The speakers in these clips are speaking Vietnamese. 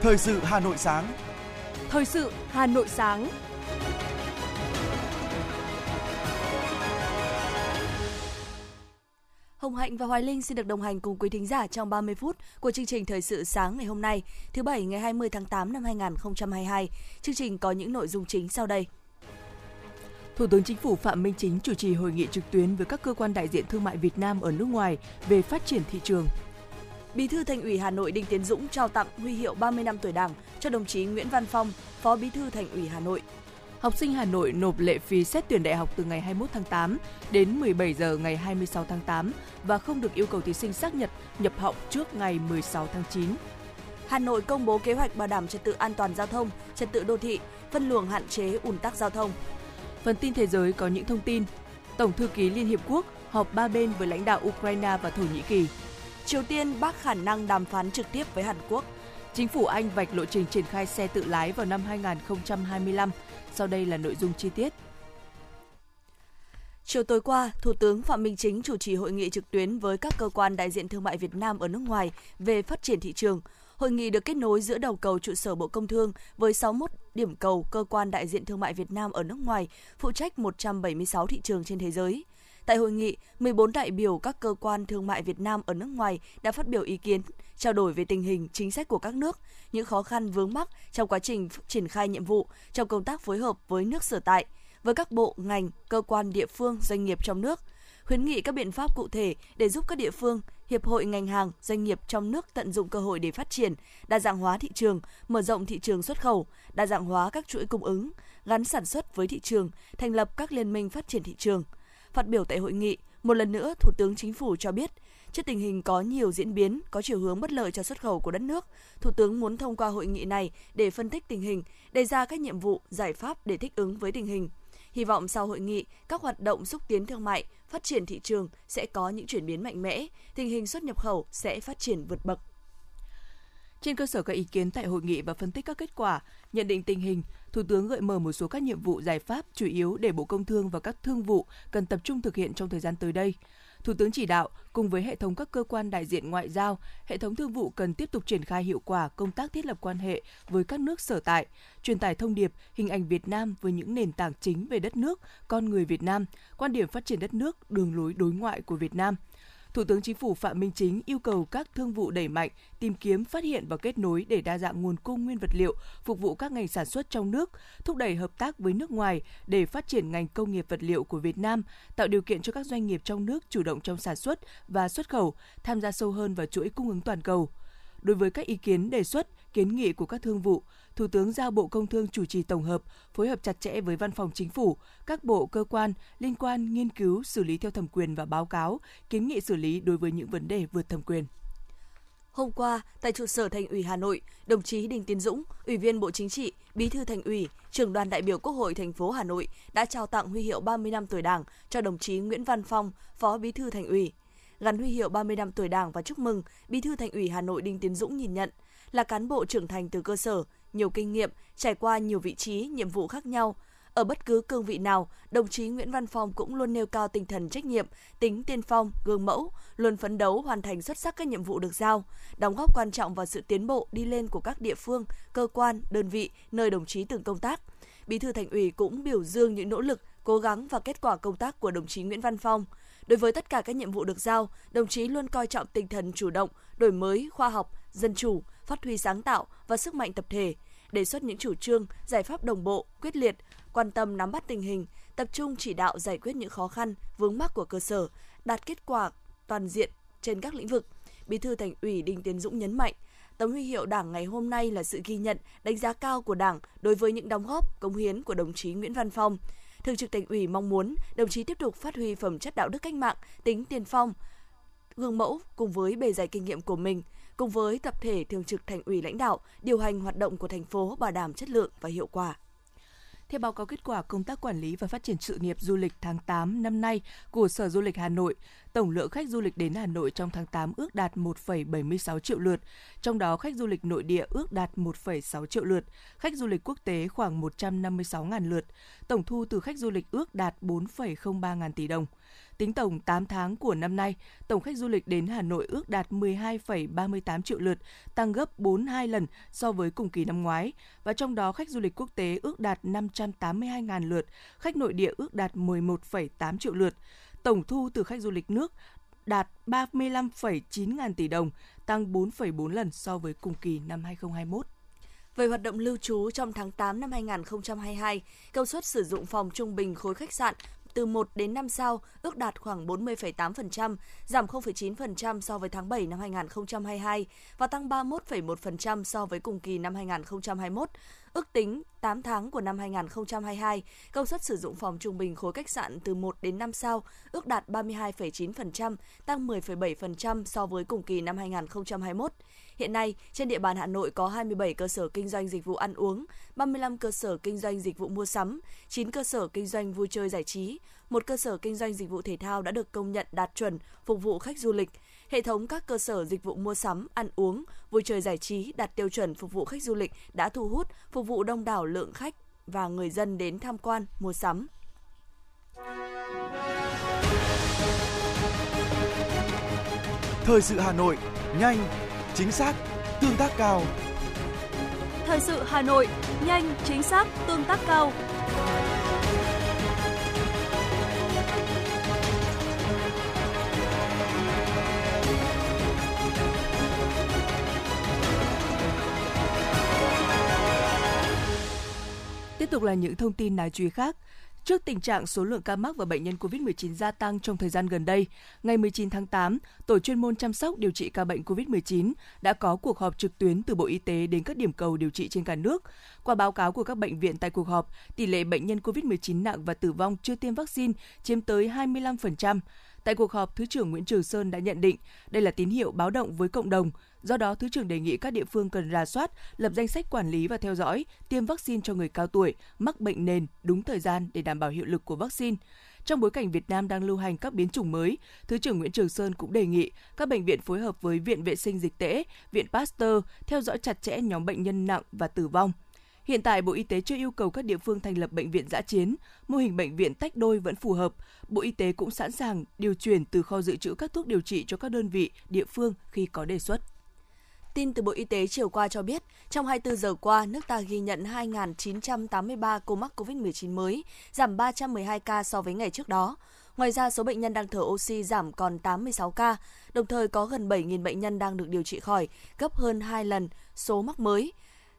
Thời sự Hà Nội sáng. Thời sự Hà Nội sáng. Hồng Hạnh và Hoài Linh xin được đồng hành cùng quý thính giả trong 30 phút của chương trình Thời sự sáng ngày hôm nay, thứ Bảy ngày 20 tháng 8 năm 2022. Chương trình có những nội dung chính sau đây. Thủ tướng Chính phủ Phạm Minh Chính chủ trì hội nghị trực tuyến với các cơ quan đại diện thương mại Việt Nam ở nước ngoài về phát triển thị trường. Bí thư Thành ủy Hà Nội Đinh Tiến Dũng trao tặng huy hiệu 30 năm tuổi Đảng cho đồng chí Nguyễn Văn Phong, Phó Bí thư Thành ủy Hà Nội. Học sinh Hà Nội nộp lệ phí xét tuyển đại học từ ngày 21 tháng 8 đến 17 giờ ngày 26 tháng 8 và không được yêu cầu thí sinh xác nhận nhập học trước ngày 16 tháng 9. Hà Nội công bố kế hoạch bảo đảm trật tự an toàn giao thông, trật tự đô thị, phân luồng hạn chế ùn tắc giao thông. Phần tin thế giới có những thông tin. Tổng thư ký Liên Hiệp Quốc họp ba bên với lãnh đạo Ukraine và Thổ Nhĩ Kỳ. Triều Tiên bác khả năng đàm phán trực tiếp với Hàn Quốc. Chính phủ Anh vạch lộ trình triển khai xe tự lái vào năm 2025. Sau đây là nội dung chi tiết. Chiều tối qua, Thủ tướng Phạm Minh Chính chủ trì hội nghị trực tuyến với các cơ quan đại diện thương mại Việt Nam ở nước ngoài về phát triển thị trường. Hội nghị được kết nối giữa đầu cầu trụ sở Bộ Công Thương với 61 điểm cầu cơ quan đại diện thương mại Việt Nam ở nước ngoài, phụ trách 176 thị trường trên thế giới. Tại hội nghị, 14 đại biểu các cơ quan thương mại Việt Nam ở nước ngoài đã phát biểu ý kiến, trao đổi về tình hình chính sách của các nước, những khó khăn vướng mắc trong quá trình triển khai nhiệm vụ, trong công tác phối hợp với nước sở tại, với các bộ, ngành, cơ quan địa phương, doanh nghiệp trong nước, khuyến nghị các biện pháp cụ thể để giúp các địa phương, hiệp hội ngành hàng, doanh nghiệp trong nước tận dụng cơ hội để phát triển, đa dạng hóa thị trường, mở rộng thị trường xuất khẩu, đa dạng hóa các chuỗi cung ứng, gắn sản xuất với thị trường, thành lập các liên minh phát triển thị trường – Phát biểu tại hội nghị, một lần nữa Thủ tướng Chính phủ cho biết, trước tình hình có nhiều diễn biến, có chiều hướng bất lợi cho xuất khẩu của đất nước, Thủ tướng muốn thông qua hội nghị này để phân tích tình hình, đề ra các nhiệm vụ, giải pháp để thích ứng với tình hình. Hy vọng sau hội nghị, các hoạt động xúc tiến thương mại, phát triển thị trường sẽ có những chuyển biến mạnh mẽ, tình hình xuất nhập khẩu sẽ phát triển vượt bậc. Trên cơ sở các ý kiến tại hội nghị và phân tích các kết quả, nhận định tình hình, Thủ tướng gợi mở một số các nhiệm vụ giải pháp chủ yếu để Bộ Công Thương và các thương vụ cần tập trung thực hiện trong thời gian tới đây. Thủ tướng chỉ đạo cùng với hệ thống các cơ quan đại diện ngoại giao, hệ thống thương vụ cần tiếp tục triển khai hiệu quả công tác thiết lập quan hệ với các nước sở tại, truyền tải thông điệp, hình ảnh Việt Nam với những nền tảng chính về đất nước, con người Việt Nam, quan điểm phát triển đất nước, đường lối đối ngoại của Việt Nam – Thủ tướng Chính phủ Phạm Minh Chính yêu cầu các thương vụ đẩy mạnh tìm kiếm, phát hiện và kết nối để đa dạng nguồn cung nguyên vật liệu phục vụ các ngành sản xuất trong nước, thúc đẩy hợp tác với nước ngoài để phát triển ngành công nghiệp vật liệu của Việt Nam, tạo điều kiện cho các doanh nghiệp trong nước chủ động trong sản xuất và xuất khẩu, tham gia sâu hơn vào chuỗi cung ứng toàn cầu. Đối với các ý kiến đề xuất, kiến nghị của các thương vụ, Thủ tướng giao Bộ Công Thương chủ trì tổng hợp, phối hợp chặt chẽ với Văn phòng Chính phủ, các bộ cơ quan liên quan nghiên cứu, xử lý theo thẩm quyền và báo cáo, kiến nghị xử lý đối với những vấn đề vượt thẩm quyền. Hôm qua, tại trụ sở Thành ủy Hà Nội, đồng chí Đinh Tiến Dũng, Ủy viên Bộ Chính trị, Bí thư Thành ủy, trưởng đoàn đại biểu Quốc hội thành phố Hà Nội đã trao tặng huy hiệu 30 năm tuổi Đảng cho đồng chí Nguyễn Văn Phong, Phó Bí thư Thành ủy. Gắn huy hiệu 30 năm tuổi Đảng và chúc mừng, Bí thư Thành ủy Hà Nội Đinh Tiến Dũng nhìn nhận là cán bộ trưởng thành từ cơ sở, nhiều kinh nghiệm, trải qua nhiều vị trí, nhiệm vụ khác nhau. Ở bất cứ cương vị nào, đồng chí Nguyễn Văn Phong cũng luôn nêu cao tinh thần trách nhiệm, tính tiên phong, gương mẫu, luôn phấn đấu hoàn thành xuất sắc các nhiệm vụ được giao, đóng góp quan trọng vào sự tiến bộ đi lên của các địa phương, cơ quan, đơn vị nơi đồng chí từng công tác. Bí thư Thành ủy cũng biểu dương những nỗ lực, cố gắng và kết quả công tác của đồng chí Nguyễn Văn Phong. Đối với tất cả các nhiệm vụ được giao, đồng chí luôn coi trọng tinh thần chủ động, đổi mới, khoa học, dân chủ, phát huy sáng tạo và sức mạnh tập thể, đề xuất những chủ trương, giải pháp đồng bộ, quyết liệt, quan tâm nắm bắt tình hình, tập trung chỉ đạo giải quyết những khó khăn, vướng mắc của cơ sở, đạt kết quả toàn diện trên các lĩnh vực. Bí thư Thành ủy Đinh Tiến Dũng nhấn mạnh, tấm huy hiệu Đảng ngày hôm nay là sự ghi nhận, đánh giá cao của Đảng đối với những đóng góp, công hiến của đồng chí Nguyễn Văn Phong. Thường trực Thành ủy mong muốn đồng chí tiếp tục phát huy phẩm chất đạo đức cách mạng, tính tiên phong, gương mẫu cùng với bề dày kinh nghiệm của mình, cùng với tập thể thường trực thành ủy lãnh đạo điều hành hoạt động của thành phố bảo đảm chất lượng và hiệu quả. Theo báo cáo kết quả công tác quản lý và phát triển sự nghiệp du lịch tháng 8 năm nay của Sở Du lịch Hà Nội, tổng lượng khách du lịch đến Hà Nội trong tháng 8 ước đạt 1,76 triệu lượt, trong đó khách du lịch nội địa ước đạt 1,6 triệu lượt, khách du lịch quốc tế khoảng 156.000 lượt. Tổng thu từ khách du lịch ước đạt 4,03 ngàn tỷ đồng. Tính tổng 8 tháng của năm nay, tổng khách du lịch đến Hà Nội ước đạt 12,38 triệu lượt, tăng gấp 42 lần so với cùng kỳ năm ngoái, và trong đó khách du lịch quốc tế ước đạt 582.000 lượt, khách nội địa ước đạt 11,8 triệu lượt. Tổng thu từ khách du lịch nước đạt 35,9 ngàn tỷ đồng, tăng 4,4 lần so với cùng kỳ năm 2021. Về hoạt động lưu trú trong tháng 8 năm 2022, công suất sử dụng phòng trung bình khối khách sạn từ 1 đến 5 sao ước đạt khoảng 40,8%, giảm 0,9% so với tháng 7 năm 2022 và tăng 31,1% so với cùng kỳ năm 2021. Ước tính 8 tháng của năm 2022, công suất sử dụng phòng trung bình khối khách sạn từ 1 đến 5 sao ước đạt 32,9%, tăng 10,7% so với cùng kỳ năm 2021. Hiện nay, trên địa bàn Hà Nội có 27 cơ sở kinh doanh dịch vụ ăn uống, 35 cơ sở kinh doanh dịch vụ mua sắm, 9 cơ sở kinh doanh vui chơi giải trí, một cơ sở kinh doanh dịch vụ thể thao đã được công nhận đạt chuẩn phục vụ khách du lịch. Hệ thống các cơ sở dịch vụ mua sắm, ăn uống, vui chơi giải trí đạt tiêu chuẩn phục vụ khách du lịch đã thu hút, phục vụ đông đảo lượng khách và người dân đến tham quan, mua sắm. Thời sự Hà Nội, nhanh, chính xác, tương tác cao. Thời sự Hà Nội, nhanh, chính xác, tương tác cao. Tiếp tục là những thông tin đáng chú ý khác. Trước tình trạng số lượng ca mắc và bệnh nhân COVID-19 gia tăng trong thời gian gần đây, ngày 19 tháng 8, Tổ chuyên môn chăm sóc điều trị ca bệnh COVID-19 đã có cuộc họp trực tuyến từ Bộ Y tế đến các điểm cầu điều trị trên cả nước. Qua báo cáo của các bệnh viện tại cuộc họp, tỷ lệ bệnh nhân COVID-19 nặng và tử vong chưa tiêm vaccine chiếm tới 25%. Tại cuộc họp, Thứ trưởng Nguyễn Trường Sơn đã nhận định đây là tín hiệu báo động với cộng đồng. Do đó, Thứ trưởng đề nghị các địa phương cần rà soát, lập danh sách quản lý và theo dõi, tiêm vaccine cho người cao tuổi, mắc bệnh nền đúng thời gian để đảm bảo hiệu lực của vaccine. Trong bối cảnh Việt Nam đang lưu hành các biến chủng mới, Thứ trưởng Nguyễn Trường Sơn cũng đề nghị các bệnh viện phối hợp với Viện Vệ sinh Dịch tễ, Viện Pasteur theo dõi chặt chẽ nhóm bệnh nhân nặng và tử vong, Hiện tại, Bộ Y tế chưa yêu cầu các địa phương thành lập bệnh viện giã chiến, mô hình bệnh viện tách đôi vẫn phù hợp. Bộ Y tế cũng sẵn sàng điều chuyển từ kho dự trữ các thuốc điều trị cho các đơn vị, địa phương khi có đề xuất. Tin từ Bộ Y tế chiều qua cho biết, trong 24 giờ qua, nước ta ghi nhận 2.983 ca mắc COVID-19 mới, giảm 312 ca so với ngày trước đó. Ngoài ra, số bệnh nhân đang thở oxy giảm còn 86 ca, đồng thời có gần 7.000 bệnh nhân đang được điều trị khỏi, gấp hơn 2 lần số mắc mới.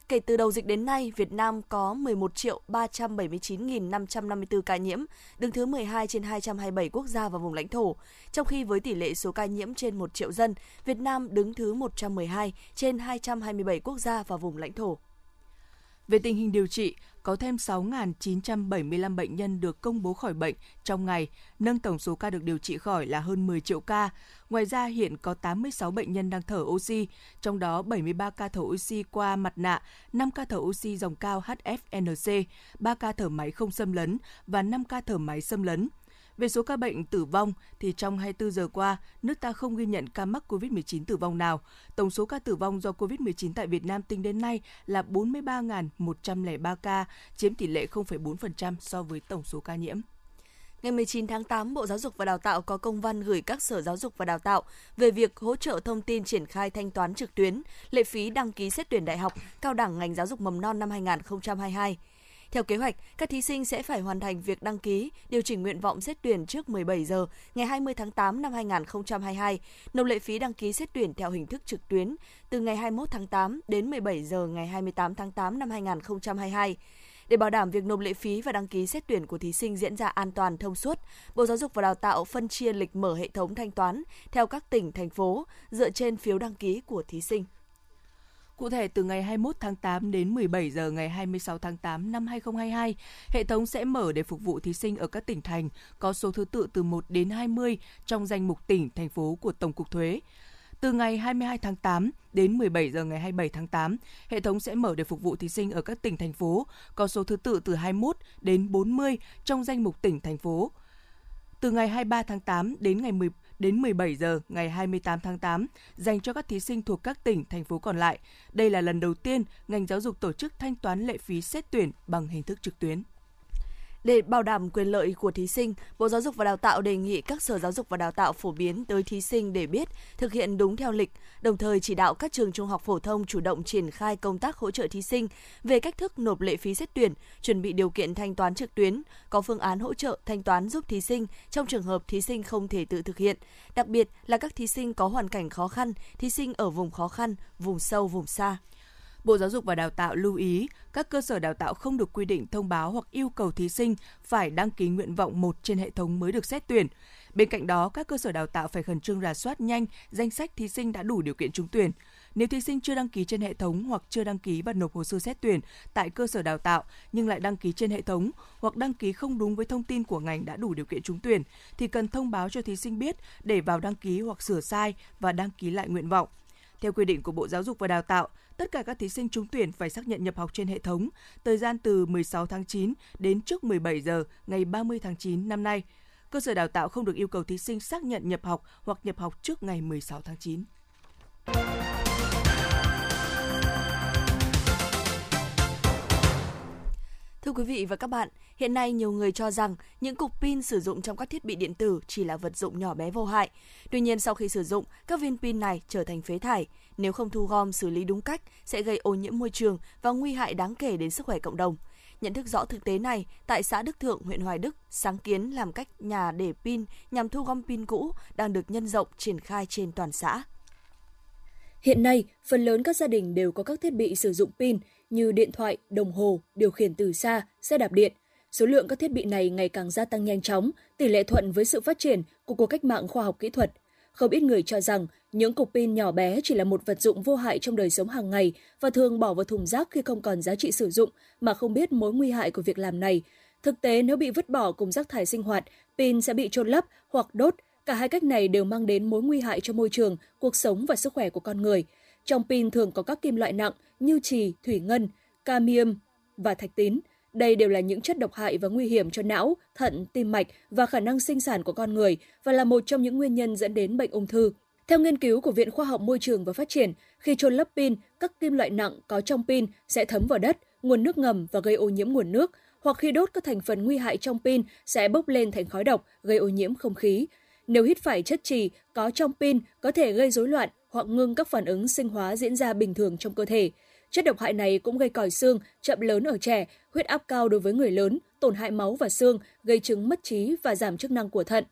Kể từ đầu dịch đến nay, Việt Nam có 11 triệu 379.554 ca nhiễm, đứng thứ 12 trên 227 quốc gia và vùng lãnh thổ. Trong khi với tỷ lệ số ca nhiễm trên 1 triệu dân, Việt Nam đứng thứ 112 trên 227 quốc gia và vùng lãnh thổ. Về tình hình điều trị, có thêm 6.975 bệnh nhân được công bố khỏi bệnh trong ngày, nâng tổng số ca được điều trị khỏi là hơn 10 triệu ca. Ngoài ra, hiện có 86 bệnh nhân đang thở oxy, trong đó 73 ca thở oxy qua mặt nạ, 5 ca thở oxy dòng cao HFNC, 3 ca thở máy không xâm lấn và 5 ca thở máy xâm lấn. Về số ca bệnh tử vong thì trong 24 giờ qua, nước ta không ghi nhận ca mắc COVID-19 tử vong nào. Tổng số ca tử vong do COVID-19 tại Việt Nam tính đến nay là 43.103 ca, chiếm tỷ lệ 0,4% so với tổng số ca nhiễm. Ngày 19 tháng 8, Bộ Giáo dục và Đào tạo có công văn gửi các sở giáo dục và đào tạo về việc hỗ trợ thông tin triển khai thanh toán trực tuyến, lệ phí đăng ký xét tuyển đại học, cao đẳng ngành giáo dục mầm non năm 2022. Theo kế hoạch, các thí sinh sẽ phải hoàn thành việc đăng ký, điều chỉnh nguyện vọng xét tuyển trước 17 giờ ngày 20 tháng 8 năm 2022, nộp lệ phí đăng ký xét tuyển theo hình thức trực tuyến từ ngày 21 tháng 8 đến 17 giờ ngày 28 tháng 8 năm 2022. Để bảo đảm việc nộp lệ phí và đăng ký xét tuyển của thí sinh diễn ra an toàn thông suốt, Bộ Giáo dục và Đào tạo phân chia lịch mở hệ thống thanh toán theo các tỉnh, thành phố dựa trên phiếu đăng ký của thí sinh. Cụ thể, từ ngày 21 tháng 8 đến 17 giờ ngày 26 tháng 8 năm 2022, hệ thống sẽ mở để phục vụ thí sinh ở các tỉnh thành có số thứ tự từ 1 đến 20 trong danh mục tỉnh, thành phố của Tổng cục Thuế. Từ ngày 22 tháng 8 đến 17 giờ ngày 27 tháng 8, hệ thống sẽ mở để phục vụ thí sinh ở các tỉnh thành phố có số thứ tự từ 21 đến 40 trong danh mục tỉnh thành phố. từ ngày 23 tháng 8 đến ngày 10 đến 17 giờ ngày 28 tháng 8 dành cho các thí sinh thuộc các tỉnh, thành phố còn lại. Đây là lần đầu tiên ngành giáo dục tổ chức thanh toán lệ phí xét tuyển bằng hình thức trực tuyến. Để bảo đảm quyền lợi của thí sinh, Bộ Giáo dục và Đào tạo đề nghị các sở giáo dục và đào tạo phổ biến tới thí sinh để biết, thực hiện đúng theo lịch, đồng thời chỉ đạo các trường trung học phổ thông chủ động triển khai công tác hỗ trợ thí sinh về cách thức nộp lệ phí xét tuyển, chuẩn bị điều kiện thanh toán trực tuyến, có phương án hỗ trợ thanh toán giúp thí sinh trong trường hợp thí sinh không thể tự thực hiện, đặc biệt là các thí sinh có hoàn cảnh khó khăn, thí sinh ở vùng khó khăn, vùng sâu, vùng xa. Bộ Giáo dục và Đào tạo lưu ý các cơ sở đào tạo không được quy định thông báo hoặc yêu cầu thí sinh phải đăng ký nguyện vọng một trên hệ thống mới được xét tuyển. Bên cạnh đó, các cơ sở đào tạo phải khẩn trương rà soát nhanh danh sách thí sinh đã đủ điều kiện trúng tuyển. Nếu thí sinh chưa đăng ký trên hệ thống hoặc chưa đăng ký và nộp hồ sơ xét tuyển tại cơ sở đào tạo nhưng lại đăng ký trên hệ thống hoặc đăng ký không đúng với thông tin của ngành đã đủ điều kiện trúng tuyển thì cần thông báo cho thí sinh biết để vào đăng ký hoặc sửa sai và đăng ký lại nguyện vọng. Theo quy định của Bộ Giáo dục và Đào tạo, tất cả các thí sinh trúng tuyển phải xác nhận nhập học trên hệ thống, thời gian từ 16 tháng 9 đến trước 17 giờ ngày 30 tháng 9 năm nay. Cơ sở đào tạo không được yêu cầu thí sinh xác nhận nhập học hoặc nhập học trước ngày 16 tháng 9. Thưa quý vị và các bạn, hiện nay nhiều người cho rằng những cục pin sử dụng trong các thiết bị điện tử chỉ là vật dụng nhỏ bé vô hại. Tuy nhiên sau khi sử dụng, các viên pin này trở thành phế thải. Nếu không thu gom xử lý đúng cách sẽ gây ô nhiễm môi trường và nguy hại đáng kể đến sức khỏe cộng đồng. Nhận thức rõ thực tế này, tại xã Đức Thượng, huyện Hoài Đức, sáng kiến làm cách nhà để pin nhằm thu gom pin cũ đang được nhân rộng triển khai trên toàn xã. Hiện nay, phần lớn các gia đình đều có các thiết bị sử dụng pin như điện thoại, đồng hồ, điều khiển từ xa, xe đạp điện. Số lượng các thiết bị này ngày càng gia tăng nhanh chóng, tỷ lệ thuận với sự phát triển của cuộc cách mạng khoa học kỹ thuật. Không ít người cho rằng những cục pin nhỏ bé chỉ là một vật dụng vô hại trong đời sống hàng ngày và thường bỏ vào thùng rác khi không còn giá trị sử dụng mà không biết mối nguy hại của việc làm này. Thực tế nếu bị vứt bỏ cùng rác thải sinh hoạt, pin sẽ bị trôn lấp hoặc đốt. Cả hai cách này đều mang đến mối nguy hại cho môi trường, cuộc sống và sức khỏe của con người. Trong pin thường có các kim loại nặng như trì, thủy ngân, cadmium và thạch tín. Đây đều là những chất độc hại và nguy hiểm cho não, thận, tim mạch và khả năng sinh sản của con người và là một trong những nguyên nhân dẫn đến bệnh ung thư. Theo nghiên cứu của Viện Khoa học Môi trường và Phát triển, khi chôn lấp pin, các kim loại nặng có trong pin sẽ thấm vào đất, nguồn nước ngầm và gây ô nhiễm nguồn nước, hoặc khi đốt các thành phần nguy hại trong pin sẽ bốc lên thành khói độc, gây ô nhiễm không khí. Nếu hít phải chất trì có trong pin có thể gây rối loạn hoặc ngưng các phản ứng sinh hóa diễn ra bình thường trong cơ thể. Chất độc hại này cũng gây còi xương, chậm lớn ở trẻ, huyết áp cao đối với người lớn, tổn hại máu và xương, gây chứng mất trí và giảm chức năng của thận.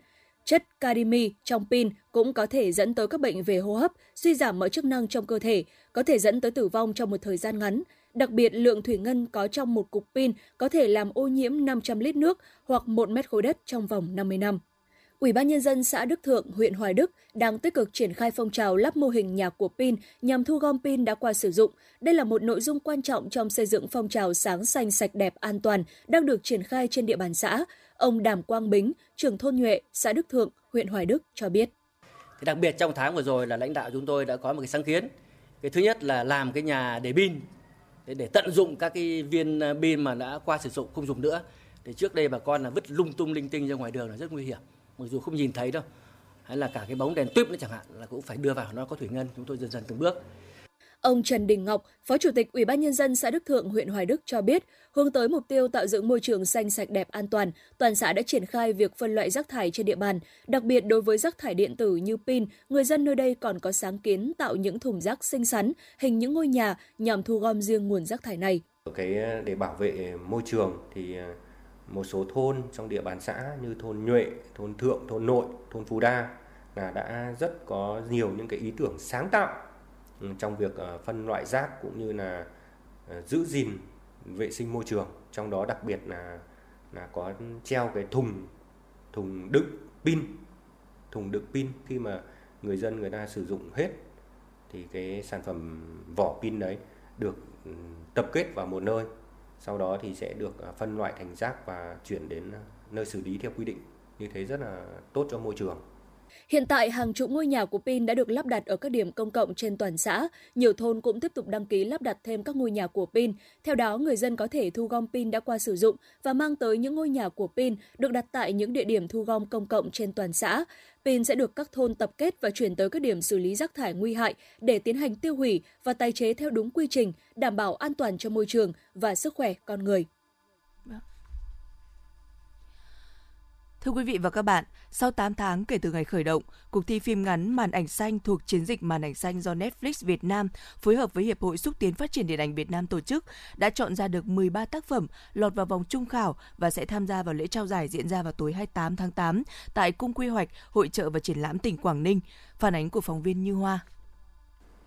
Chất cadimi trong pin cũng có thể dẫn tới các bệnh về hô hấp, suy giảm mọi chức năng trong cơ thể, có thể dẫn tới tử vong trong một thời gian ngắn. Đặc biệt, lượng thủy ngân có trong một cục pin có thể làm ô nhiễm 500 lít nước hoặc 1 mét khối đất trong vòng 50 năm. Ủy ban nhân dân xã Đức Thượng, huyện Hoài Đức đang tích cực triển khai phong trào lắp mô hình nhà của pin nhằm thu gom pin đã qua sử dụng. Đây là một nội dung quan trọng trong xây dựng phong trào sáng xanh sạch đẹp an toàn đang được triển khai trên địa bàn xã. Ông Đàm Quang Bính, trưởng thôn Nhuệ, xã Đức Thượng, huyện Hoài Đức cho biết. Thì đặc biệt trong tháng vừa rồi là lãnh đạo chúng tôi đã có một cái sáng kiến. Cái thứ nhất là làm cái nhà để pin để, để tận dụng các cái viên ờ, pin mà đã qua sử dụng không dùng nữa. Thì trước đây bà con là vứt lung tung linh tinh ra ngoài đường là rất nguy hiểm mặc dù không nhìn thấy đâu hay là cả cái bóng đèn tuyếp nữa chẳng hạn là cũng phải đưa vào nó có thủy ngân chúng tôi dần dần từng bước Ông Trần Đình Ngọc, Phó Chủ tịch Ủy ban nhân dân xã Đức Thượng, huyện Hoài Đức cho biết, hướng tới mục tiêu tạo dựng môi trường xanh sạch đẹp an toàn, toàn xã đã triển khai việc phân loại rác thải trên địa bàn. Đặc biệt đối với rác thải điện tử như pin, người dân nơi đây còn có sáng kiến tạo những thùng rác xinh xắn, hình những ngôi nhà nhằm thu gom riêng nguồn rác thải này. Cái để bảo vệ môi trường thì một số thôn trong địa bàn xã như thôn Nhuệ, thôn Thượng, thôn Nội, thôn Phú Đa là đã rất có nhiều những cái ý tưởng sáng tạo ừ, trong việc ờ, phân loại rác cũng như là ờ, giữ gìn vệ sinh môi trường. Trong đó đặc biệt là là có treo cái thùng thùng đựng pin thùng đựng pin khi mà người dân người ta sử dụng hết thì cái sản phẩm vỏ pin đấy được ừ, tập kết vào một nơi sau đó thì sẽ được à, phân loại thành rác và chuyển đến à, nơi xử lý theo quy định. Như thế rất là tốt cho môi trường. Hiện tại, hàng chục ngôi nhà của PIN đã được lắp đặt ở các điểm công cộng trên toàn xã. Nhiều thôn cũng tiếp tục đăng ký lắp đặt thêm các ngôi nhà của PIN. Theo đó, người dân có thể thu gom pin đã qua sử dụng và mang tới những ngôi nhà của PIN được đặt tại những địa điểm thu gom công cộng trên toàn xã. Pin sẽ được các thôn tập kết và chuyển tới các điểm xử lý rác thải nguy hại để tiến hành tiêu hủy và tái chế theo đúng quy trình, đảm bảo an toàn cho môi trường và sức khỏe con người. Thưa quý vị và các bạn, sau 8 tháng kể từ ngày khởi động, cuộc thi phim ngắn màn ảnh xanh thuộc chiến dịch màn ảnh xanh do Netflix Việt Nam phối hợp với Hiệp hội xúc tiến phát triển điện ảnh Việt Nam tổ chức đã chọn ra được 13 tác phẩm lọt vào vòng trung khảo và sẽ tham gia vào lễ trao giải diễn ra vào tối 28 tháng 8 tại Cung Quy hoạch, Hội trợ và Triển lãm tỉnh Quảng Ninh. Phản ánh của phóng viên Như Hoa.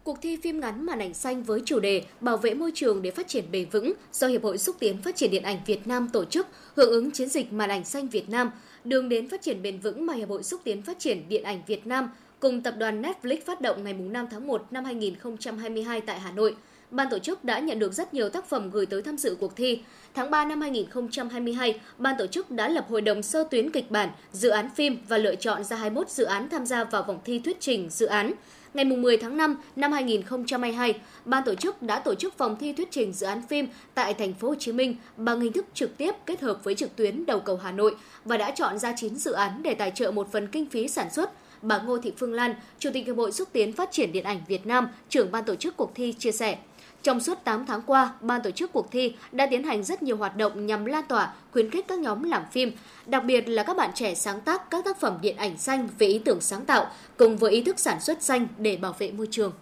Cuộc thi phim ngắn màn ảnh xanh với chủ đề Bảo vệ môi trường để phát triển bền vững do Hiệp hội xúc tiến phát triển điện ảnh Việt Nam tổ chức hưởng ứng chiến dịch màn ảnh xanh Việt Nam đường đến phát triển bền vững mà Hiệp hội xúc tiến phát triển điện ảnh Việt Nam cùng tập đoàn Netflix phát động ngày 5 tháng 1 năm 2022 tại Hà Nội. Ban tổ chức đã nhận được rất nhiều tác phẩm gửi tới tham dự cuộc thi. Tháng 3 năm 2022, ban tổ chức đã lập hội đồng sơ tuyến kịch bản, dự án phim và lựa chọn ra 21 dự án tham gia vào vòng thi thuyết trình dự án. Ngày 10 tháng 5 năm 2022, ban tổ chức đã tổ chức vòng thi thuyết trình dự án phim tại thành phố Hồ Chí Minh bằng hình thức trực tiếp kết hợp với trực tuyến đầu cầu Hà Nội và đã chọn ra 9 dự án để tài trợ một phần kinh phí sản xuất. Bà Ngô Thị Phương Lan, Chủ tịch Hiệp hội xúc tiến phát triển điện ảnh Việt Nam, trưởng ban tổ chức cuộc thi chia sẻ. Trong suốt 8 tháng qua, ban tổ chức cuộc thi đã tiến hành rất nhiều hoạt động nhằm lan tỏa, khuyến khích các nhóm làm phim, đặc biệt là các bạn trẻ sáng tác các tác phẩm điện ảnh xanh về ý tưởng sáng tạo cùng với ý thức sản xuất xanh để bảo vệ môi trường.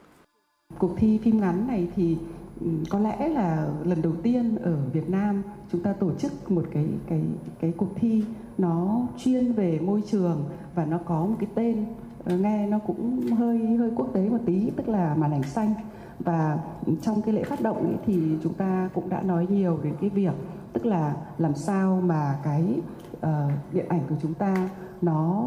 Cuộc thi phim ngắn này thì ừ, có lẽ là lần đầu tiên ở Việt Nam chúng ta tổ chức một cái cái cái cuộc thi nó chuyên về môi trường và nó có một cái tên ờ, nghe nó cũng hơi hơi quốc tế một tí tức là màn ảnh xanh và trong cái lễ phát động ấy thì chúng ta cũng đã nói nhiều đến cái việc tức là làm sao mà cái uh, điện ảnh của chúng ta nó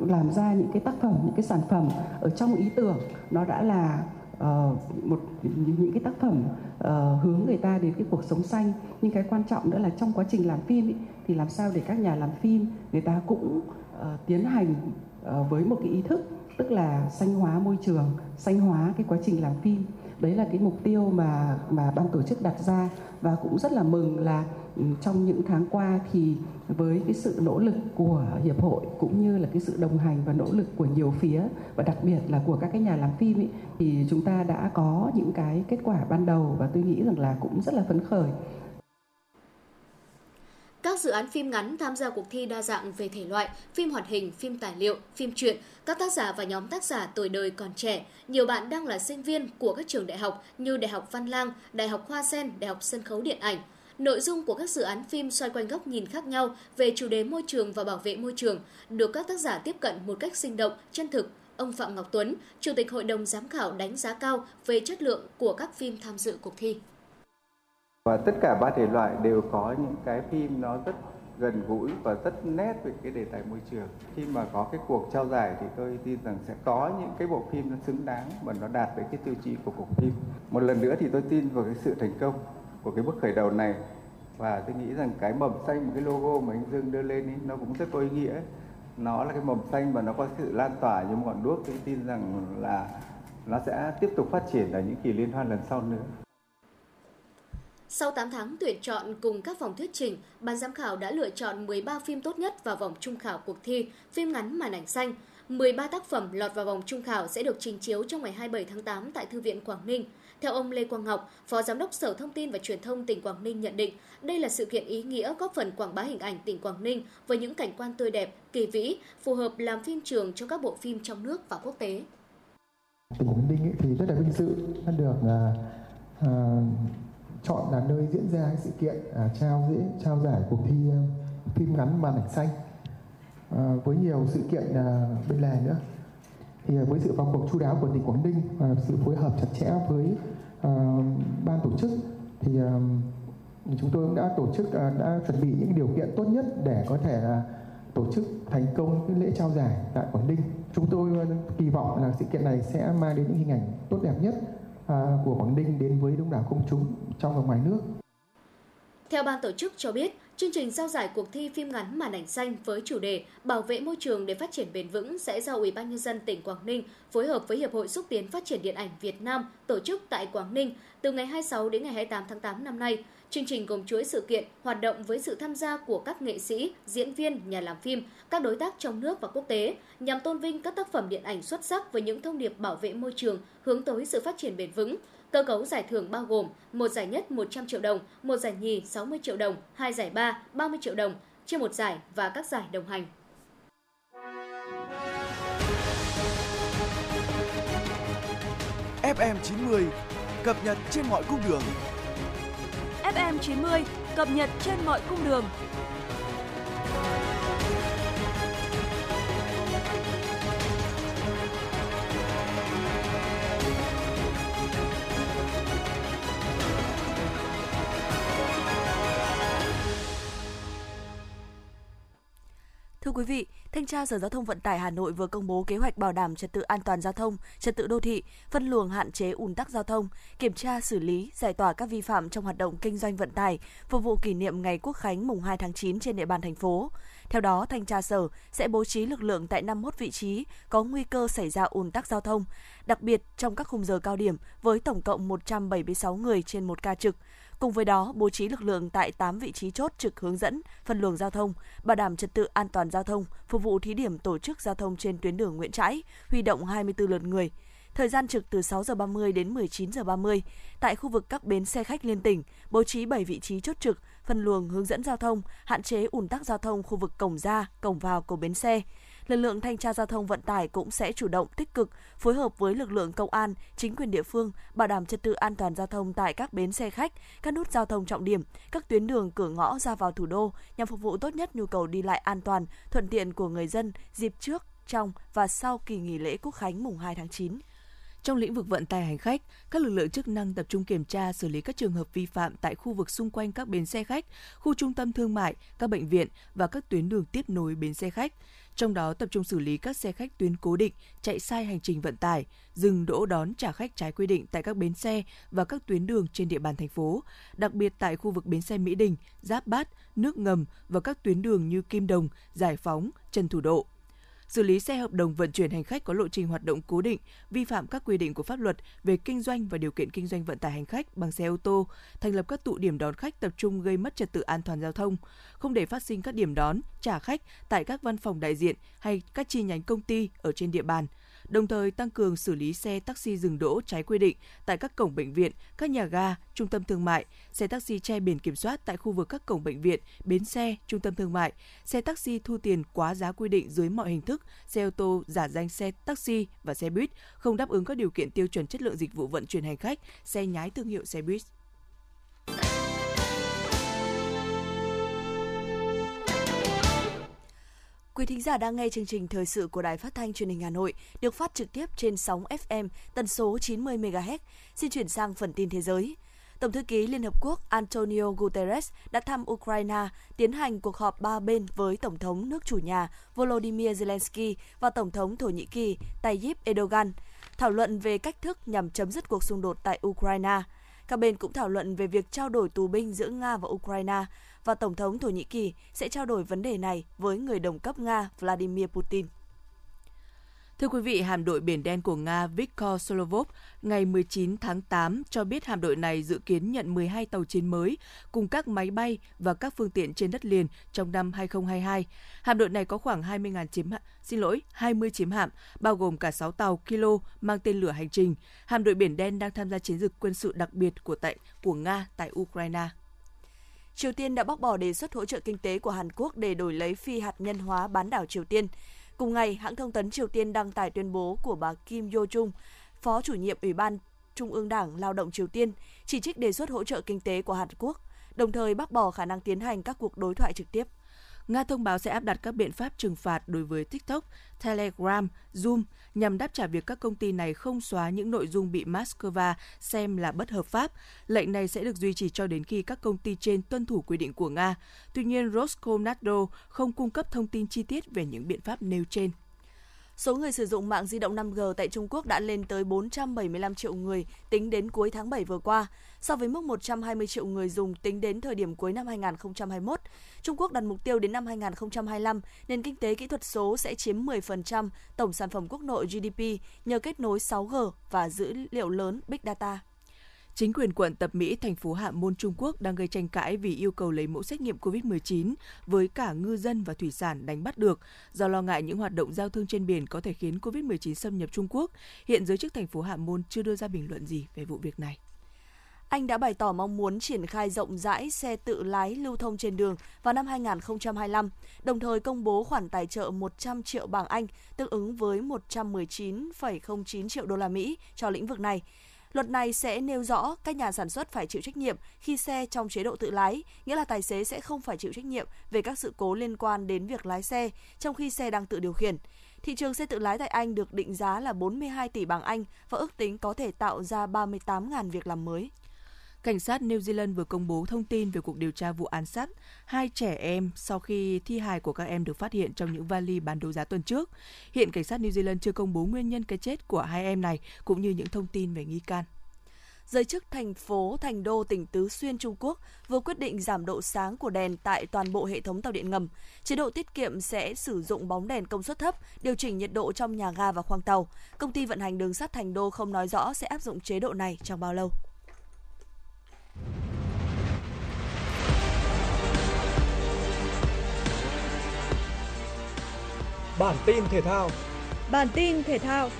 làm ra những cái tác phẩm những cái sản phẩm ở trong ý tưởng nó đã là uh, một những cái tác phẩm uh, hướng người ta đến cái cuộc sống xanh. Nhưng cái quan trọng nữa là trong quá trình làm phim ý, thì làm sao để các nhà làm phim người ta cũng uh, tiến hành uh, với một cái ý thức tức là xanh hóa môi trường xanh hóa cái quá trình làm phim. Đấy là cái mục tiêu mà mà ban tổ chức đặt ra. Và cũng rất là mừng là ừ, trong những tháng qua thì với cái sự nỗ lực của hiệp hội cũng như là cái sự đồng hành và nỗ lực của nhiều phía và đặc biệt là của các cái nhà làm phim ấy, thì chúng ta đã có những cái kết quả ban đầu và tôi nghĩ rằng là cũng rất là phấn khởi các dự án phim ngắn tham gia cuộc thi đa dạng về thể loại, phim hoạt hình, phim tài liệu, phim truyện, các tác giả và nhóm tác giả tuổi đời còn trẻ. Nhiều bạn đang là sinh viên của các trường đại học như Đại học Văn Lang, Đại học Hoa Sen, Đại học Sân khấu Điện ảnh. Nội dung của các dự án phim xoay quanh góc nhìn khác nhau về chủ đề môi trường và bảo vệ môi trường, được các tác giả tiếp cận một cách sinh động, chân thực. Ông Phạm Ngọc Tuấn, Chủ tịch Hội đồng Giám khảo đánh giá cao về chất lượng của các phim tham dự cuộc thi. Và tất cả ba thể loại đều có những cái phim nó rất gần gũi và rất nét về cái đề tài môi trường. Khi mà có cái cuộc trao giải thì tôi tin rằng sẽ có những cái bộ phim nó xứng đáng và nó đạt tới cái tiêu chí của cuộc phim. Một lần nữa thì tôi tin vào cái sự thành công của cái bước khởi đầu này và tôi nghĩ rằng cái mầm xanh một cái logo mà anh Dương đưa lên ấy, nó cũng rất có ý nghĩa. Nó là cái mầm xanh và nó có sự lan tỏa như một ngọn đuốc. Tôi tin rằng là nó sẽ tiếp tục phát triển ở những kỳ liên hoan lần sau nữa. Sau 8 tháng tuyển chọn cùng các vòng thuyết trình, ban giám khảo đã lựa chọn 13 phim tốt nhất vào vòng trung khảo cuộc thi phim ngắn màn ảnh xanh. 13 tác phẩm lọt vào vòng trung khảo sẽ được trình chiếu trong ngày 27 tháng 8 tại Thư viện Quảng Ninh. Theo ông Lê Quang Ngọc, Phó Giám đốc Sở Thông tin và Truyền thông tỉnh Quảng Ninh nhận định, đây là sự kiện ý nghĩa góp phần quảng bá hình ảnh tỉnh Quảng Ninh với những cảnh quan tươi đẹp, kỳ vĩ, phù hợp làm phim trường cho các bộ phim trong nước và quốc tế. Tỉnh Quảng Ninh thì rất là vinh dự được uh, uh, chọn là nơi diễn ra sự kiện à, trao dễ trao giải cuộc thi à, phim ngắn màn ảnh xanh à, với nhiều sự kiện à, bên lề nữa thì à, với sự vào cuộc chu đáo của tỉnh Quảng Ninh và sự phối hợp chặt chẽ với à, ban tổ chức thì à, chúng tôi cũng đã tổ chức à, đã chuẩn bị những điều kiện tốt nhất để có thể là tổ chức thành công cái lễ trao giải tại Quảng Ninh. Chúng tôi à, kỳ vọng là sự kiện này sẽ mang đến những hình ảnh tốt đẹp nhất À, của Quảng Ninh đến với đông đảo công chúng trong và ngoài nước. Theo ban tổ chức cho biết, Chương trình trao giải cuộc thi phim ngắn màn ảnh xanh với chủ đề Bảo vệ môi trường để phát triển bền vững sẽ do Ủy ban nhân dân tỉnh Quảng Ninh phối hợp với Hiệp hội xúc tiến phát triển điện ảnh Việt Nam tổ chức tại Quảng Ninh từ ngày 26 đến ngày 28 tháng 8 năm nay. Chương trình gồm chuỗi sự kiện, hoạt động với sự tham gia của các nghệ sĩ, diễn viên, nhà làm phim, các đối tác trong nước và quốc tế, nhằm tôn vinh các tác phẩm điện ảnh xuất sắc với những thông điệp bảo vệ môi trường, hướng tới sự phát triển bền vững. Cơ cấu giải thưởng bao gồm một giải nhất 100 triệu đồng, một giải nhì 60 triệu đồng, hai giải ba 30 triệu đồng, trên một giải và các giải đồng hành. FM 90 cập nhật trên mọi cung đường. FM 90 cập nhật trên mọi cung đường. Thưa quý vị, Thanh tra Sở Giao thông Vận tải Hà Nội vừa công bố kế hoạch bảo đảm trật tự an toàn giao thông, trật tự đô thị, phân luồng hạn chế ùn tắc giao thông, kiểm tra xử lý, giải tỏa các vi phạm trong hoạt động kinh doanh vận tải, phục vụ kỷ niệm ngày Quốc khánh mùng 2 tháng 9 trên địa bàn thành phố. Theo đó, thanh tra sở sẽ bố trí lực lượng tại 51 vị trí có nguy cơ xảy ra ùn tắc giao thông, đặc biệt trong các khung giờ cao điểm với tổng cộng 176 người trên một ca trực. Cùng với đó, bố trí lực lượng tại 8 vị trí chốt trực hướng dẫn, phân luồng giao thông, bảo đảm trật tự an toàn giao thông, phục vụ thí điểm tổ chức giao thông trên tuyến đường Nguyễn Trãi, huy động 24 lượt người. Thời gian trực từ 6 giờ 30 đến 19 giờ 30. Tại khu vực các bến xe khách liên tỉnh, bố trí 7 vị trí chốt trực, phân luồng hướng dẫn giao thông, hạn chế ùn tắc giao thông khu vực cổng ra, cổng vào của bến xe lực lượng thanh tra giao thông vận tải cũng sẽ chủ động tích cực phối hợp với lực lượng công an, chính quyền địa phương bảo đảm trật tự an toàn giao thông tại các bến xe khách, các nút giao thông trọng điểm, các tuyến đường cửa ngõ ra vào thủ đô nhằm phục vụ tốt nhất nhu cầu đi lại an toàn, thuận tiện của người dân dịp trước, trong và sau kỳ nghỉ lễ Quốc khánh mùng 2 tháng 9. Trong lĩnh vực vận tải hành khách, các lực lượng chức năng tập trung kiểm tra xử lý các trường hợp vi phạm tại khu vực xung quanh các bến xe khách, khu trung tâm thương mại, các bệnh viện và các tuyến đường tiếp nối bến xe khách trong đó tập trung xử lý các xe khách tuyến cố định chạy sai hành trình vận tải, dừng đỗ đón trả khách trái quy định tại các bến xe và các tuyến đường trên địa bàn thành phố, đặc biệt tại khu vực bến xe Mỹ Đình, Giáp Bát, Nước Ngầm và các tuyến đường như Kim Đồng, Giải Phóng, Trần Thủ Độ xử lý xe hợp đồng vận chuyển hành khách có lộ trình hoạt động cố định, vi phạm các quy định của pháp luật về kinh doanh và điều kiện kinh doanh vận tải hành khách bằng xe ô tô, thành lập các tụ điểm đón khách tập trung gây mất trật tự an toàn giao thông, không để phát sinh các điểm đón, trả khách tại các văn phòng đại diện hay các chi nhánh công ty ở trên địa bàn – đồng thời tăng cường xử lý xe taxi dừng đỗ trái quy định tại các cổng bệnh viện, các nhà ga, trung tâm thương mại, xe taxi che biển kiểm soát tại khu vực các cổng bệnh viện, bến xe, trung tâm thương mại, xe taxi thu tiền quá giá quy định dưới mọi hình thức, xe ô tô giả danh xe taxi và xe buýt không đáp ứng các điều kiện tiêu chuẩn chất lượng dịch vụ vận chuyển hành khách, xe nhái thương hiệu xe buýt. Quý thính giả đang nghe chương trình thời sự của Đài Phát thanh Truyền hình Hà Nội, được phát trực tiếp trên sóng FM tần số 90 MHz. Xin chuyển sang phần tin thế giới. Tổng thư ký Liên Hợp Quốc Antonio Guterres đã thăm Ukraine, tiến hành cuộc họp ba bên với Tổng thống nước chủ nhà Volodymyr Zelensky và Tổng thống Thổ Nhĩ Kỳ Tayyip Erdogan, thảo luận về cách thức nhằm chấm dứt cuộc xung đột tại Ukraine. Các bên cũng thảo luận về việc trao đổi tù binh giữa Nga và Ukraine, và Tổng thống Thổ Nhĩ Kỳ sẽ trao đổi vấn đề này với người đồng cấp Nga Vladimir Putin. Thưa quý vị, hạm đội Biển Đen của Nga Viktor Solovov ngày 19 tháng 8 cho biết hạm đội này dự kiến nhận 12 tàu chiến mới cùng các máy bay và các phương tiện trên đất liền trong năm 2022. Hạm đội này có khoảng 20.000 chiếm hạm, xin lỗi, 20 chiếm hạm, bao gồm cả 6 tàu kilo mang tên lửa hành trình. Hạm đội Biển Đen đang tham gia chiến dịch quân sự đặc biệt của tại của Nga tại Ukraine. Triều Tiên đã bác bỏ đề xuất hỗ trợ kinh tế của Hàn Quốc để đổi lấy phi hạt nhân hóa bán đảo Triều Tiên. Cùng ngày, hãng thông tấn Triều Tiên đăng tải tuyên bố của bà Kim Yo Jung, Phó chủ nhiệm Ủy ban Trung ương Đảng Lao động Triều Tiên, chỉ trích đề xuất hỗ trợ kinh tế của Hàn Quốc, đồng thời bác bỏ khả năng tiến hành các cuộc đối thoại trực tiếp. Nga thông báo sẽ áp đặt các biện pháp trừng phạt đối với TikTok, Telegram, Zoom nhằm đáp trả việc các công ty này không xóa những nội dung bị Moscow xem là bất hợp pháp. Lệnh này sẽ được duy trì cho đến khi các công ty trên tuân thủ quy định của Nga. Tuy nhiên, Roskomnadzor không cung cấp thông tin chi tiết về những biện pháp nêu trên. Số người sử dụng mạng di động 5G tại Trung Quốc đã lên tới 475 triệu người tính đến cuối tháng 7 vừa qua, so với mức 120 triệu người dùng tính đến thời điểm cuối năm 2021. Trung Quốc đặt mục tiêu đến năm 2025, nền kinh tế kỹ thuật số sẽ chiếm 10% tổng sản phẩm quốc nội GDP nhờ kết nối 6G và dữ liệu lớn Big Data. Chính quyền quận Tập Mỹ, thành phố Hạ Môn, Trung Quốc đang gây tranh cãi vì yêu cầu lấy mẫu xét nghiệm COVID-19 với cả ngư dân và thủy sản đánh bắt được, do lo ngại những hoạt động giao thương trên biển có thể khiến COVID-19 xâm nhập Trung Quốc. Hiện giới chức thành phố Hạ Môn chưa đưa ra bình luận gì về vụ việc này. Anh đã bày tỏ mong muốn triển khai rộng rãi xe tự lái lưu thông trên đường vào năm 2025, đồng thời công bố khoản tài trợ 100 triệu bảng Anh, tương ứng với 119,09 triệu đô la Mỹ cho lĩnh vực này. Luật này sẽ nêu rõ các nhà sản xuất phải chịu trách nhiệm khi xe trong chế độ tự lái, nghĩa là tài xế sẽ không phải chịu trách nhiệm về các sự cố liên quan đến việc lái xe trong khi xe đang tự điều khiển. Thị trường xe tự lái tại Anh được định giá là 42 tỷ bảng Anh và ước tính có thể tạo ra 38.000 việc làm mới. Cảnh sát New Zealand vừa công bố thông tin về cuộc điều tra vụ án sát hai trẻ em sau khi thi hài của các em được phát hiện trong những vali bán đấu giá tuần trước. Hiện cảnh sát New Zealand chưa công bố nguyên nhân cái chết của hai em này cũng như những thông tin về nghi can. Giới chức thành phố Thành Đô, tỉnh Tứ Xuyên, Trung Quốc vừa quyết định giảm độ sáng của đèn tại toàn bộ hệ thống tàu điện ngầm. Chế độ tiết kiệm sẽ sử dụng bóng đèn công suất thấp, điều chỉnh nhiệt độ trong nhà ga và khoang tàu. Công ty vận hành đường sắt Thành Đô không nói rõ sẽ áp dụng chế độ này trong bao lâu. Bản tin thể thao. Bản tin thể thao.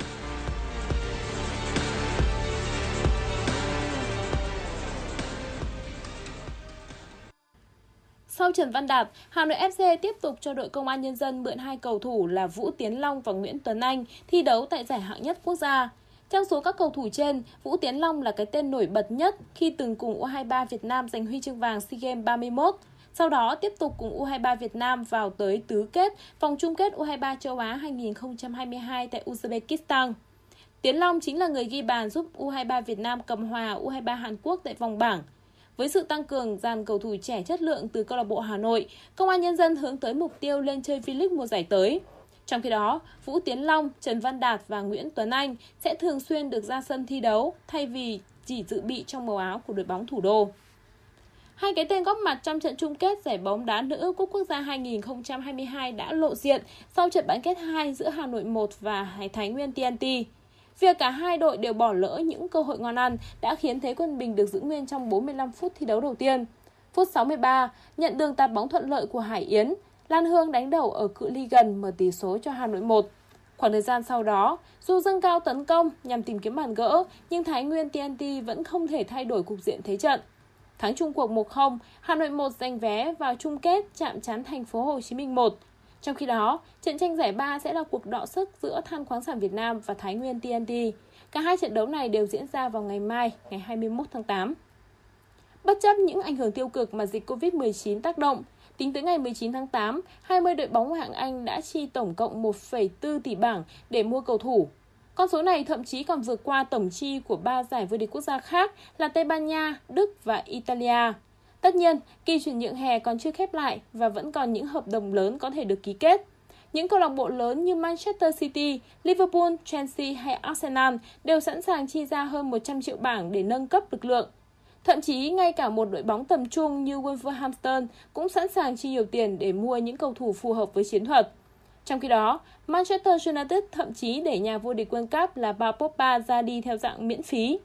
Sau Trần Văn Đạt, Hà Nội FC tiếp tục cho đội Công an Nhân dân mượn hai cầu thủ là Vũ Tiến Long và Nguyễn Tuấn Anh thi đấu tại giải hạng nhất quốc gia. Trong số các cầu thủ trên, Vũ Tiến Long là cái tên nổi bật nhất khi từng cùng U23 Việt Nam giành huy chương vàng SEA Games 31. Sau đó tiếp tục cùng U23 Việt Nam vào tới tứ kết vòng chung kết U23 châu Á 2022 tại Uzbekistan. Tiến Long chính là người ghi bàn giúp U23 Việt Nam cầm hòa U23 Hàn Quốc tại vòng bảng. Với sự tăng cường dàn cầu thủ trẻ chất lượng từ câu lạc bộ Hà Nội, Công an Nhân dân hướng tới mục tiêu lên chơi V-League mùa giải tới. Trong khi đó, Vũ Tiến Long, Trần Văn Đạt và Nguyễn Tuấn Anh sẽ thường xuyên được ra sân thi đấu thay vì chỉ dự bị trong màu áo của đội bóng thủ đô. Hai cái tên góp mặt trong trận chung kết giải bóng đá nữ Cúp Quốc gia 2022 đã lộ diện sau trận bán kết 2 giữa Hà Nội 1 và Hải Thái Nguyên TNT. Việc cả hai đội đều bỏ lỡ những cơ hội ngon ăn đã khiến Thế Quân Bình được giữ nguyên trong 45 phút thi đấu đầu tiên. Phút 63, nhận đường tạt bóng thuận lợi của Hải Yến, Lan Hương đánh đầu ở cự ly gần mở tỷ số cho Hà Nội 1. Khoảng thời gian sau đó, dù dâng cao tấn công nhằm tìm kiếm bàn gỡ, nhưng Thái Nguyên TNT vẫn không thể thay đổi cục diện thế trận. Thắng chung cuộc 1-0, Hà Nội 1 giành vé vào chung kết chạm trán thành phố Hồ Chí Minh 1. Trong khi đó, trận tranh giải ba sẽ là cuộc đọ sức giữa Than khoáng sản Việt Nam và Thái Nguyên TNT. Cả hai trận đấu này đều diễn ra vào ngày mai, ngày 21 tháng 8. Bất chấp những ảnh hưởng tiêu cực mà dịch Covid-19 tác động, tính tới ngày 19 tháng 8, 20 đội bóng hạng Anh đã chi tổng cộng 1,4 tỷ bảng để mua cầu thủ. Con số này thậm chí còn vượt qua tổng chi của ba giải vô địch quốc gia khác là Tây Ban Nha, Đức và Italia. Tất nhiên, kỳ chuyển nhượng hè còn chưa khép lại và vẫn còn những hợp đồng lớn có thể được ký kết. Những câu lạc bộ lớn như Manchester City, Liverpool, Chelsea hay Arsenal đều sẵn sàng chi ra hơn 100 triệu bảng để nâng cấp lực lượng. Thậm chí ngay cả một đội bóng tầm trung như Wolverhampton cũng sẵn sàng chi nhiều tiền để mua những cầu thủ phù hợp với chiến thuật. Trong khi đó, Manchester United thậm chí để nhà vô địch World Cup là Paul Pogba ra đi theo dạng miễn phí.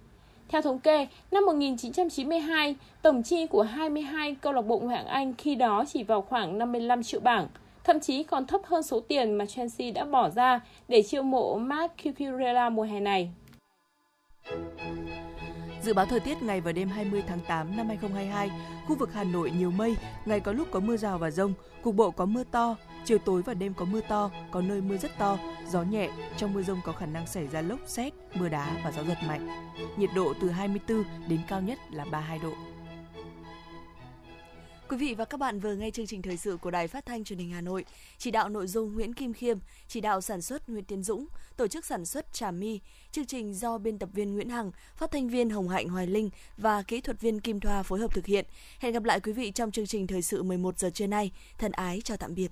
Theo thống kê, năm 1992, tổng chi của 22 câu lạc bộ ngoại hạng Anh khi đó chỉ vào khoảng 55 triệu bảng, thậm chí còn thấp hơn số tiền mà Chelsea đã bỏ ra để chiêu mộ Mark Cucurella mùa hè này. Dự báo thời tiết ngày và đêm 20 tháng 8 năm 2022, khu vực Hà Nội nhiều mây, ngày có lúc có mưa rào và rông, cục bộ có mưa to, chiều tối và đêm có mưa to, có nơi mưa rất to, gió nhẹ, trong mưa rông có khả năng xảy ra lốc xét, mưa đá và gió giật mạnh. Nhiệt độ từ 24 đến cao nhất là 32 độ. Quý vị và các bạn vừa nghe chương trình thời sự của Đài Phát thanh Truyền hình Hà Nội. Chỉ đạo nội dung Nguyễn Kim Khiêm, chỉ đạo sản xuất Nguyễn Tiến Dũng, tổ chức sản xuất Trà My. Chương trình do biên tập viên Nguyễn Hằng, phát thanh viên Hồng Hạnh Hoài Linh và kỹ thuật viên Kim Thoa phối hợp thực hiện. Hẹn gặp lại quý vị trong chương trình thời sự 11 giờ trưa nay. Thân ái chào tạm biệt.